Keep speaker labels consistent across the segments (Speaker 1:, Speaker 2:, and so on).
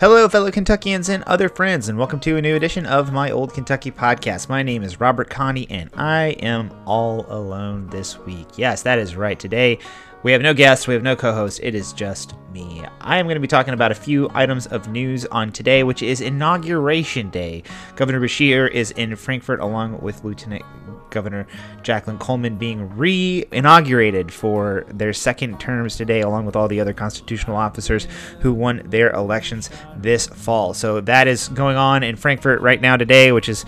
Speaker 1: Hello, fellow Kentuckians and other friends, and welcome to a new edition of my Old Kentucky podcast. My name is Robert Kahne, and I am all alone this week. Yes, that is right. Today, we have no guests, we have no co host, it is just me. I am going to be talking about a few items of news on today, which is Inauguration Day. Governor Beshear is in Frankfort along with Lieutenant Governor Jacqueline Coleman being re inaugurated for their second terms today, along with all the other constitutional officers who won their elections this fall. So that is going on in Frankfort right now today, which is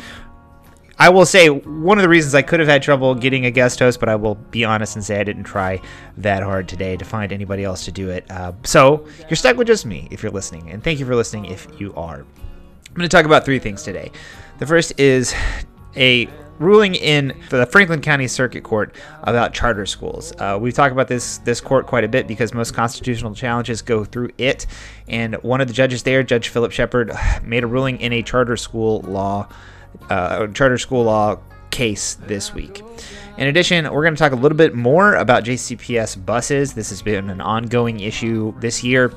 Speaker 1: I will say one of the reasons I could have had trouble getting a guest host, but I will be honest and say I didn't try that hard today to find anybody else to do it. Uh, so you're stuck with just me if you're listening, and thank you for listening if you are. I'm going to talk about three things today. The first is a ruling in the Franklin County Circuit Court about charter schools. Uh, we've talked about this this court quite a bit because most constitutional challenges go through it, and one of the judges there, Judge Phillip Shepherd, made a ruling in a charter school law, uh, charter school law case this week. In addition, we're going to talk a little bit more about JCPS buses. This has been an ongoing issue this year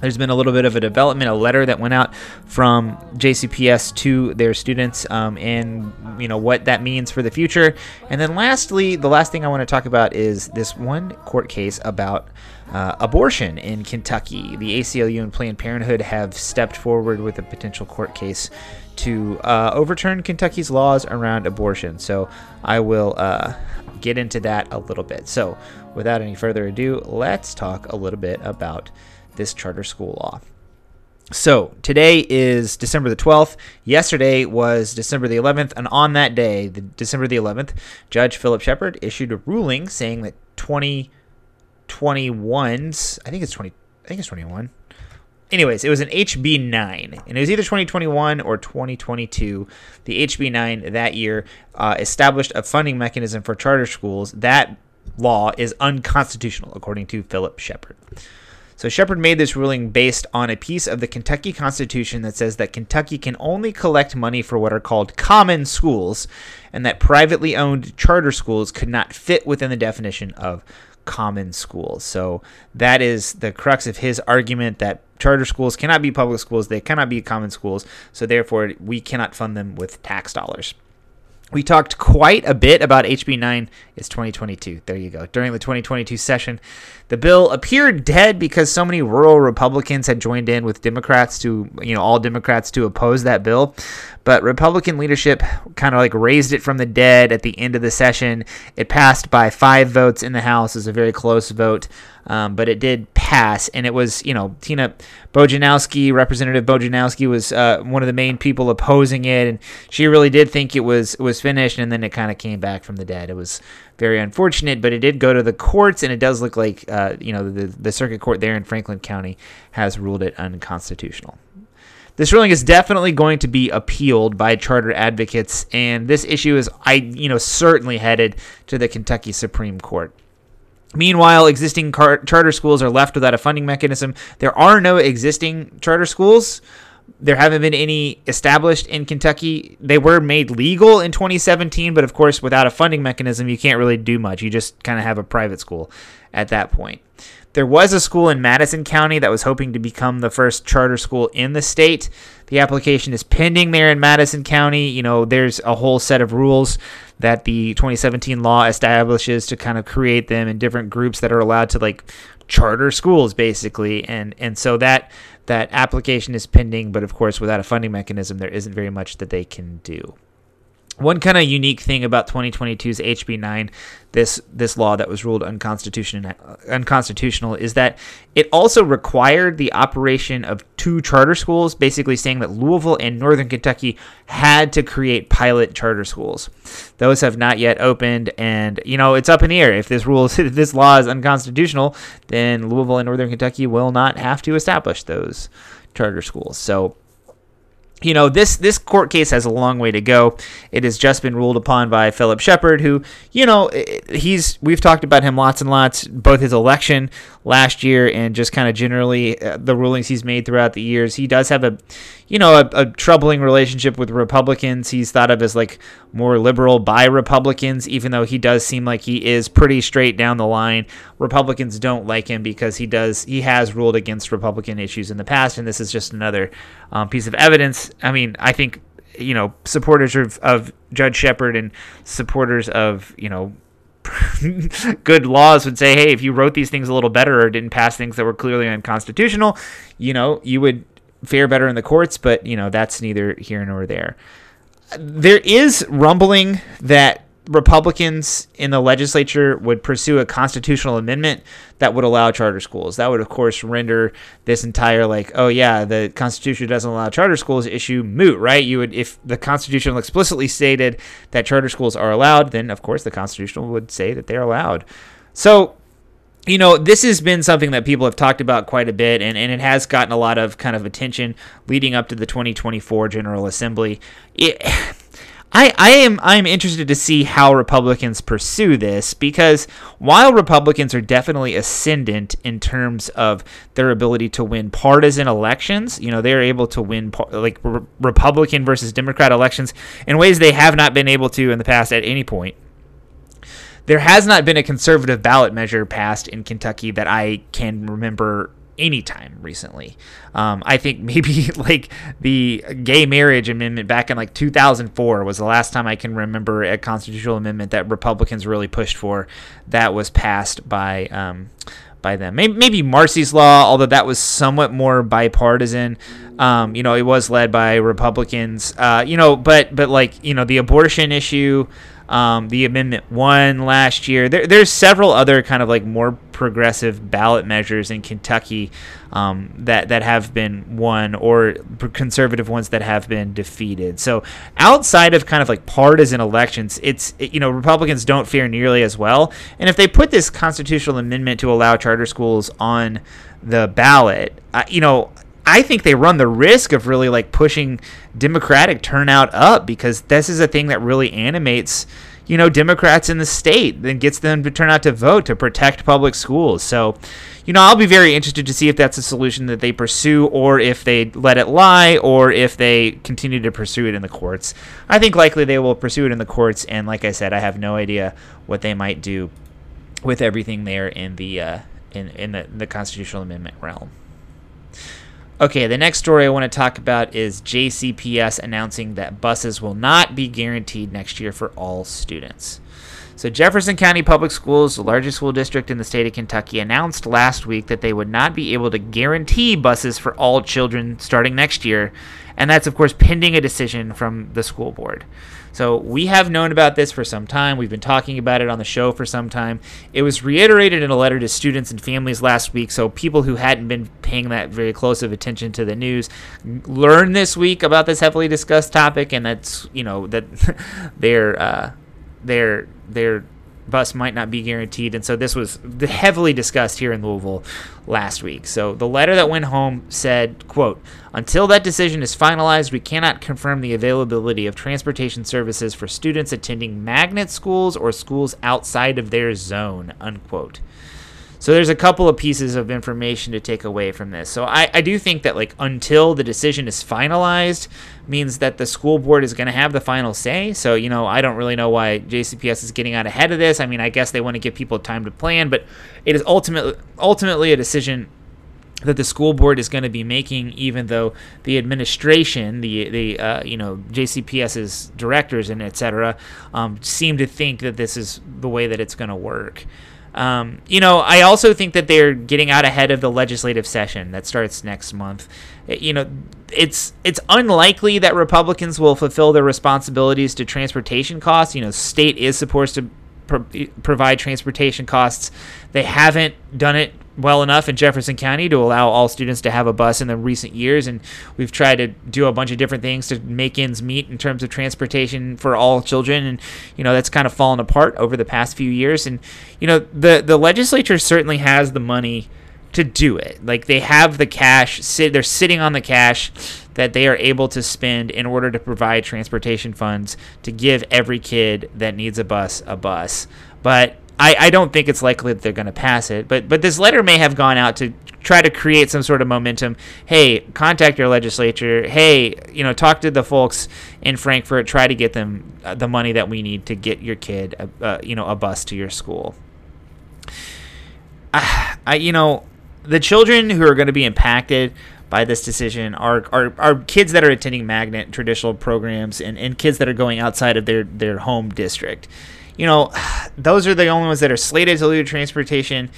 Speaker 1: there's been a little bit of a development, a letter that went out from JCPS to their students, um, and you know what that means for the future. And then, lastly, the last thing I want to talk about is this one court case about uh, abortion in Kentucky. The ACLU and Planned Parenthood have stepped forward with a potential court case to uh, overturn Kentucky's laws around abortion. So I will uh, get into that a little bit. So, without any further ado, let's talk a little bit about this charter school law. So today is December the 12th. Yesterday was December the 11th. And on that day, the December the 11th, Judge Phillip Shepherd issued a ruling saying that 2021's, I think it's 20, I think it's 21. Anyways, it was an HB 9, and it was either 2021 or 2022. The HB 9 that year uh, established a funding mechanism for charter schools. That law is unconstitutional, according to Phillip Shepherd. So Shepherd made this ruling based on a piece of the Kentucky Constitution that says that Kentucky can only collect money for what are called common schools, and that privately owned charter schools could not fit within the definition of common schools. So that is the crux of his argument that charter schools cannot be public schools, they cannot be common schools, so therefore we cannot fund them with tax dollars. We talked quite a bit about HB 9. It's 2022. There you go. During the 2022 session, the bill appeared dead because so many rural Republicans had joined in with Democrats to, you know, all Democrats to oppose that bill. But Republican leadership kind of like raised it from the dead at the end of the session. It passed by five votes in the House. It was a very close vote. Um, but it did pass, and it was you know Tina Bojanowski, Representative Bojanowski, was uh, one of the main people opposing it, and she really did think it was was finished, and then it kind of came back from the dead. It was very unfortunate, but it did go to the courts, and it does look like uh, you know the the circuit court there in Franklin County has ruled it unconstitutional. This ruling is definitely going to be appealed by charter advocates, and this issue is, I you know, certainly headed to the Kentucky Supreme Court. Meanwhile, existing car- charter schools are left without a funding mechanism. There are no existing charter schools. There haven't been any established in Kentucky. They were made legal in 2017, but of course, without a funding mechanism, you can't really do much. You just kind of have a private school at that point. There was a school in Madison County that was hoping to become the first charter school in the state. The application is pending there in Madison County. You know, there's a whole set of rules that the 2017 law establishes to kind of create them in different groups that are allowed to like charter schools basically and and so that that application is pending but of course without a funding mechanism there isn't very much that they can do one kind of unique thing about 2022's HB 9, this this law that was ruled unconstitutional, uh, unconstitutional, is that it also required the operation of two charter schools, basically saying that Louisville and Northern Kentucky had to create pilot charter schools. Those have not yet opened, and you know it's up in the air. If this rule, if this law is unconstitutional, then Louisville and Northern Kentucky will not have to establish those charter schools. So you know this this court case has a long way to go. It has just been ruled upon by Phillip Shepherd, who you know he's we've talked about him lots and lots, both his election last year and just kind of generally uh, the rulings he's made throughout the years. He does have a you know a, a, troubling relationship with Republicans. He's thought of as like more liberal by Republicans, even though he does seem like he is pretty straight down the line. Republicans don't like him because he does he has ruled against Republican issues in the past, and this is just another um, piece of evidence. I mean, I think you know supporters of, of Judge Shepherd and supporters of you know good laws would say, hey, if you wrote these things a little better or didn't pass things that were clearly unconstitutional, you know, you would fare better in the courts, but, you know, that's neither here nor there. There is rumbling that Republicans in the legislature would pursue a constitutional amendment that would allow charter schools. That would, of course, render this entire like, oh yeah, the Constitution doesn't allow charter schools issue moot, right? You would, if the Constitution explicitly stated that charter schools are allowed, then of course the Constitution would say that they're allowed. So you know, this has been something that people have talked about quite a bit, and, and it has gotten a lot of kind of attention leading up to the 2024 General Assembly. It, I, I am I am interested to see how Republicans pursue this because while Republicans are definitely ascendant in terms of their ability to win partisan elections, you know they're able to win like re- Republican versus Democrat elections in ways they have not been able to in the past at any point. There has not been a conservative ballot measure passed in Kentucky that I can remember anytime recently. Um, I think maybe like the gay marriage amendment back in like 2004 was the last time I can remember a constitutional amendment that Republicans really pushed for that was passed by. Um, by them. Maybe, maybe Marsy's Law, although that was somewhat more bipartisan. Um, you know, it was led by Republicans. Uh, you know, but but like you know the abortion issue, um, the amendment One last year. There, there's several other kind of like more progressive ballot measures in Kentucky um, that that have been won, or conservative ones that have been defeated. So outside of kind of like partisan elections, it's it, you know Republicans don't fare nearly as well. And if they put this constitutional amendment to allow charter schools on the ballot, uh, you know I think they run the risk of really like pushing Democratic turnout up because this is a thing that really animates, you know, Democrats in the state and gets them to turn out to vote to protect public schools. So, you know, I'll be very interested to see if that's a solution that they pursue or if they let it lie or if they continue to pursue it in the courts. I think likely they will pursue it in the courts. And like I said, I have no idea what they might do with everything there in the uh, in in the, the constitutional amendment realm. Okay, the next story I want to talk about is JCPS announcing that buses will not be guaranteed next year for all students. So, Jefferson County Public Schools, the largest school district in the state of Kentucky, announced last week that they would not be able to guarantee buses for all children starting next year, and that's, of course, pending a decision from the school board. So we have known about this for some time. We've been talking about it on the show for some time. It was reiterated in a letter to students and families last week. So people who hadn't been paying that very close of attention to the news learned this week about this heavily discussed topic, and that's you know that they're uh, they're they're bus might not be guaranteed. And so this was heavily discussed here in Louisville last week. So the letter that went home said, quote, until that decision is finalized, we cannot confirm the availability of transportation services for students attending magnet schools or schools outside of their zone, unquote. So there's a couple of pieces of information to take away from this. So I, I do think that like until the decision is finalized means that the school board is going to have the final say. So you know I don't really know why JCPS is getting out ahead of this. I mean I guess they want to give people time to plan, but it is ultimately ultimately a decision that the school board is going to be making, even though the administration, the the uh, you know JCPS's directors and etc. Um, seem to think that this is the way that it's going to work. Um, you know, I also think that they're getting out ahead of the legislative session that starts next month. Uh, you know, it's it's unlikely that Republicans will fulfill their responsibilities to transportation costs. You know, state is supposed to pro- provide transportation costs. They haven't done it well enough in Jefferson County to allow all students to have a bus in the recent years, and we've tried to do a bunch of different things to make ends meet in terms of transportation for all children, and you know that's kind of fallen apart over the past few years. And you know the the legislature certainly has the money to do it. Like they have the cash, sit, they're sitting on the cash that they are able to spend in order to provide transportation funds to give every kid that needs a bus a bus. But I, I don't think it's likely that they're going to pass it. But but this letter may have gone out to try to create some sort of momentum. Hey, contact your legislature. Hey, you know, talk to the folks in Frankfort. Try to get them uh, the money that we need to get your kid, a, uh, you know, a bus to your school. I, I you know, the children who are going to be impacted by this decision are, are, are kids that are attending magnet traditional programs and, and kids that are going outside of their, their home district. You know, those are the only ones that are slated to lose transportation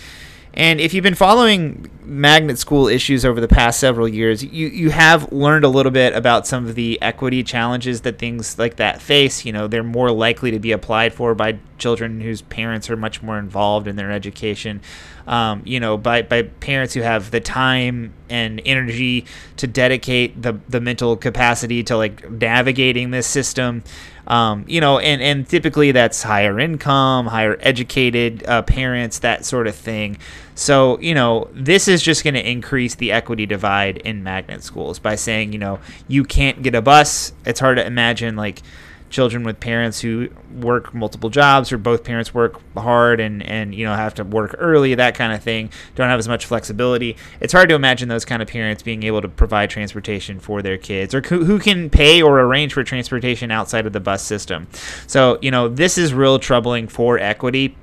Speaker 1: and if you've been following magnet school issues over the past several years, you, you have learned a little bit about some of the equity challenges that things like that face. You know, they're more likely to be applied for by children whose parents are much more involved in their education. Um, you know, by, by parents who have the time and energy to dedicate the, the mental capacity to like navigating this system. Um, you know, and, and typically that's higher income, higher educated uh, parents, that sort of thing. So, you know, this is just going to increase the equity divide in magnet schools by saying, you know, you can't get a bus. It's hard to imagine, like, children with parents who work multiple jobs or both parents work hard and and you know have to work early that kind of thing don't have as much flexibility. It's hard to imagine those kind of parents being able to provide transportation for their kids or who, can pay or arrange for transportation outside of the bus system. So you know this is real troubling for equity.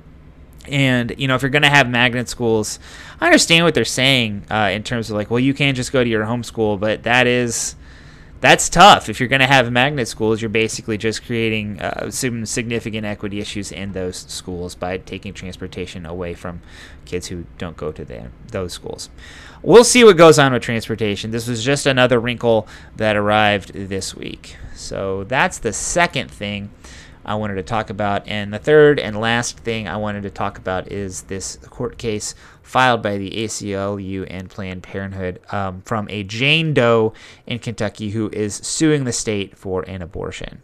Speaker 1: And you know if you're going to have magnet schools i understand what they're saying uh, in terms of like well you can't just go to your home school but that is that's tough. If you're going to have magnet schools, you're basically just creating uh, some significant equity issues in those schools by taking transportation away from kids who don't go to those schools. We'll see what goes on with transportation. This was just another wrinkle that arrived this week. So that's the second thing I wanted to talk about. And the third and last thing I wanted to talk about is this court case filed by the ACLU and Planned Parenthood um, from a Jane Doe in Kentucky who is suing the state for an abortion.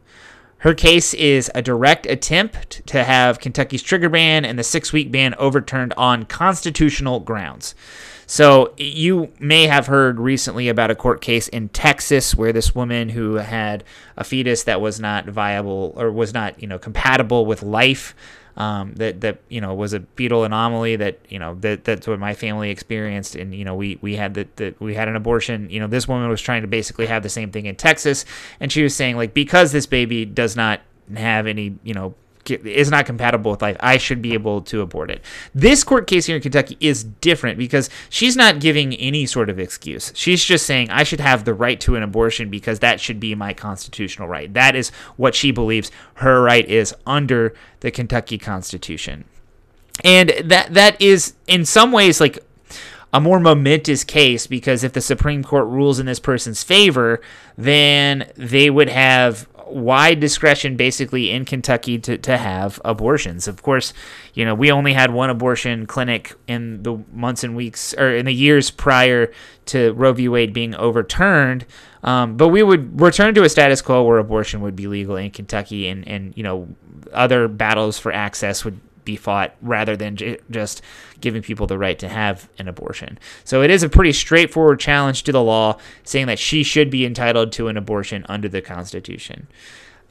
Speaker 1: Her case is a direct attempt to have Kentucky's trigger ban and the six week ban overturned on constitutional grounds. So you may have heard recently about a court case in Texas where this woman who had a fetus that was not viable or was not, you know, compatible with life. Um, that that you know was a fetal anomaly that you know that that's what my family experienced and you know we we had that that we had an abortion you know this woman was trying to basically have the same thing in Texas and she was saying like because this baby does not have any you know is not compatible with life. I should be able to abort it. This court case here in Kentucky is different because she's not giving any sort of excuse. She's just saying I should have the right to an abortion because that should be my constitutional right. That is what she believes her right is under the Kentucky Constitution. And that that is in some ways like a more momentous case because if the Supreme Court rules in this person's favor, then they would have wide discretion basically in Kentucky to, to have abortions. Of course, you know, we only had one abortion clinic in the months and weeks or in the years prior to Roe v. Wade being overturned. Um, but we would return to a status quo where abortion would be legal in Kentucky and, and you know, other battles for access would be fought rather than j- just giving people the right to have an abortion. So it is a pretty straightforward challenge to the law saying that she should be entitled to an abortion under the Constitution.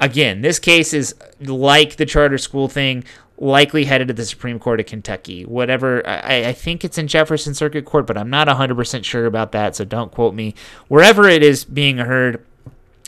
Speaker 1: Again, this case is like the charter school thing, likely headed to the Supreme Court of Kentucky. Whatever, I, I think it's in Jefferson Circuit Court, but I'm not 100% sure about that, so don't quote me. Wherever it is being heard,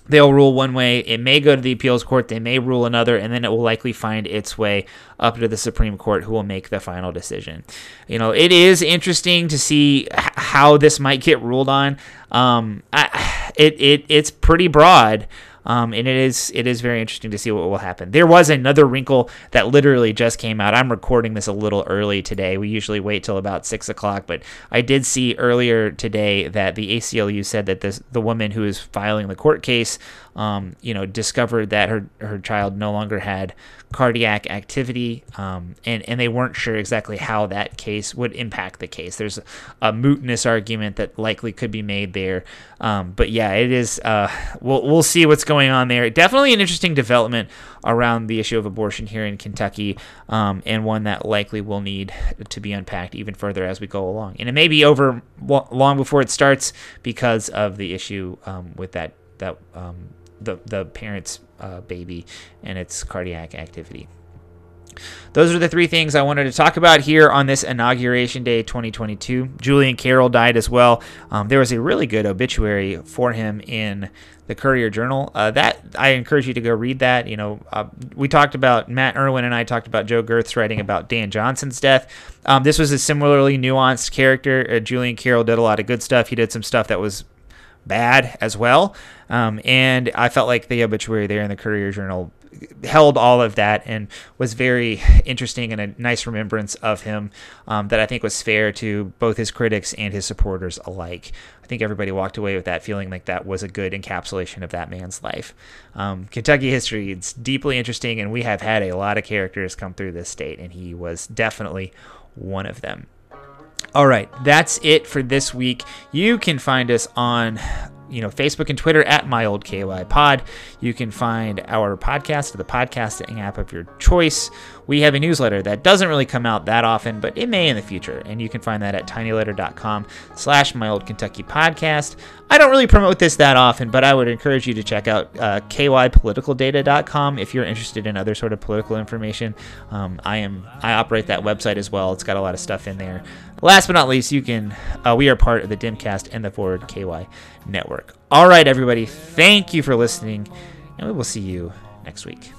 Speaker 1: they'll rule one way. It may go to the appeals court. They may rule another, and then it will likely find its way up to the Supreme Court, who will make the final decision. You know, it is interesting to see how this might get ruled on. Um, I, it, it it's pretty broad. Um, and it is it is very interesting to see what will happen. There was another wrinkle that literally just came out. I'm recording this a little early today. We usually wait till about six o'clock, but I did see earlier today that the ACLU said that this the woman who is filing the court case, um, you know, discovered that her her child no longer had cardiac activity, um, and and they weren't sure exactly how that case would impact the case. There's a, mootness argument that likely could be made there, um, but yeah, it is. Uh, we'll we'll see what's going going on there. Definitely an interesting development around the issue of abortion here in Kentucky, um, and one that likely will need to be unpacked even further as we go along. And it may be over long before it starts because of the issue um, with that that um, the the parent's uh, baby and its cardiac activity. Those are the three things I wanted to talk about here on this inauguration day 2022. Julian Carroll died as well. Um, there was a really good obituary for him in the Courier Journal. Uh, that I encourage you to go read that. You know, uh, we talked about Matt Irwin and I talked about Joe Gerth's writing about Dan Johnson's death. Um, this was a similarly nuanced character. Uh, Julian Carroll did a lot of good stuff. He did some stuff that was bad as well. Um, and I felt like the obituary there in the Courier Journal held all of that and was very interesting and a nice remembrance of him um, that I think was fair to both his critics and his supporters alike. I think everybody walked away with that feeling like that was a good encapsulation of that man's life. Um, Kentucky history, it's deeply interesting, and we have had a lot of characters come through this state, and he was definitely one of them. All right, that's it for this week. You can find us on you know, Facebook and Twitter at My Old KY Pod. You can find our podcast, or the podcasting app of your choice. We have a newsletter that doesn't really come out that often, but it may in the future. And you can find that at tinyletter.com slash my old Kentucky podcast. I don't really promote this that often, but I would encourage you to check out uh, kypoliticaldata.com if you're interested in other sort of political information. Um, I am I operate that website as well. It's got a lot of stuff in there. Last but not least, you can uh, we are part of the Demcast and the Forward KY network. All right, everybody, thank you for listening, and we will see you next week.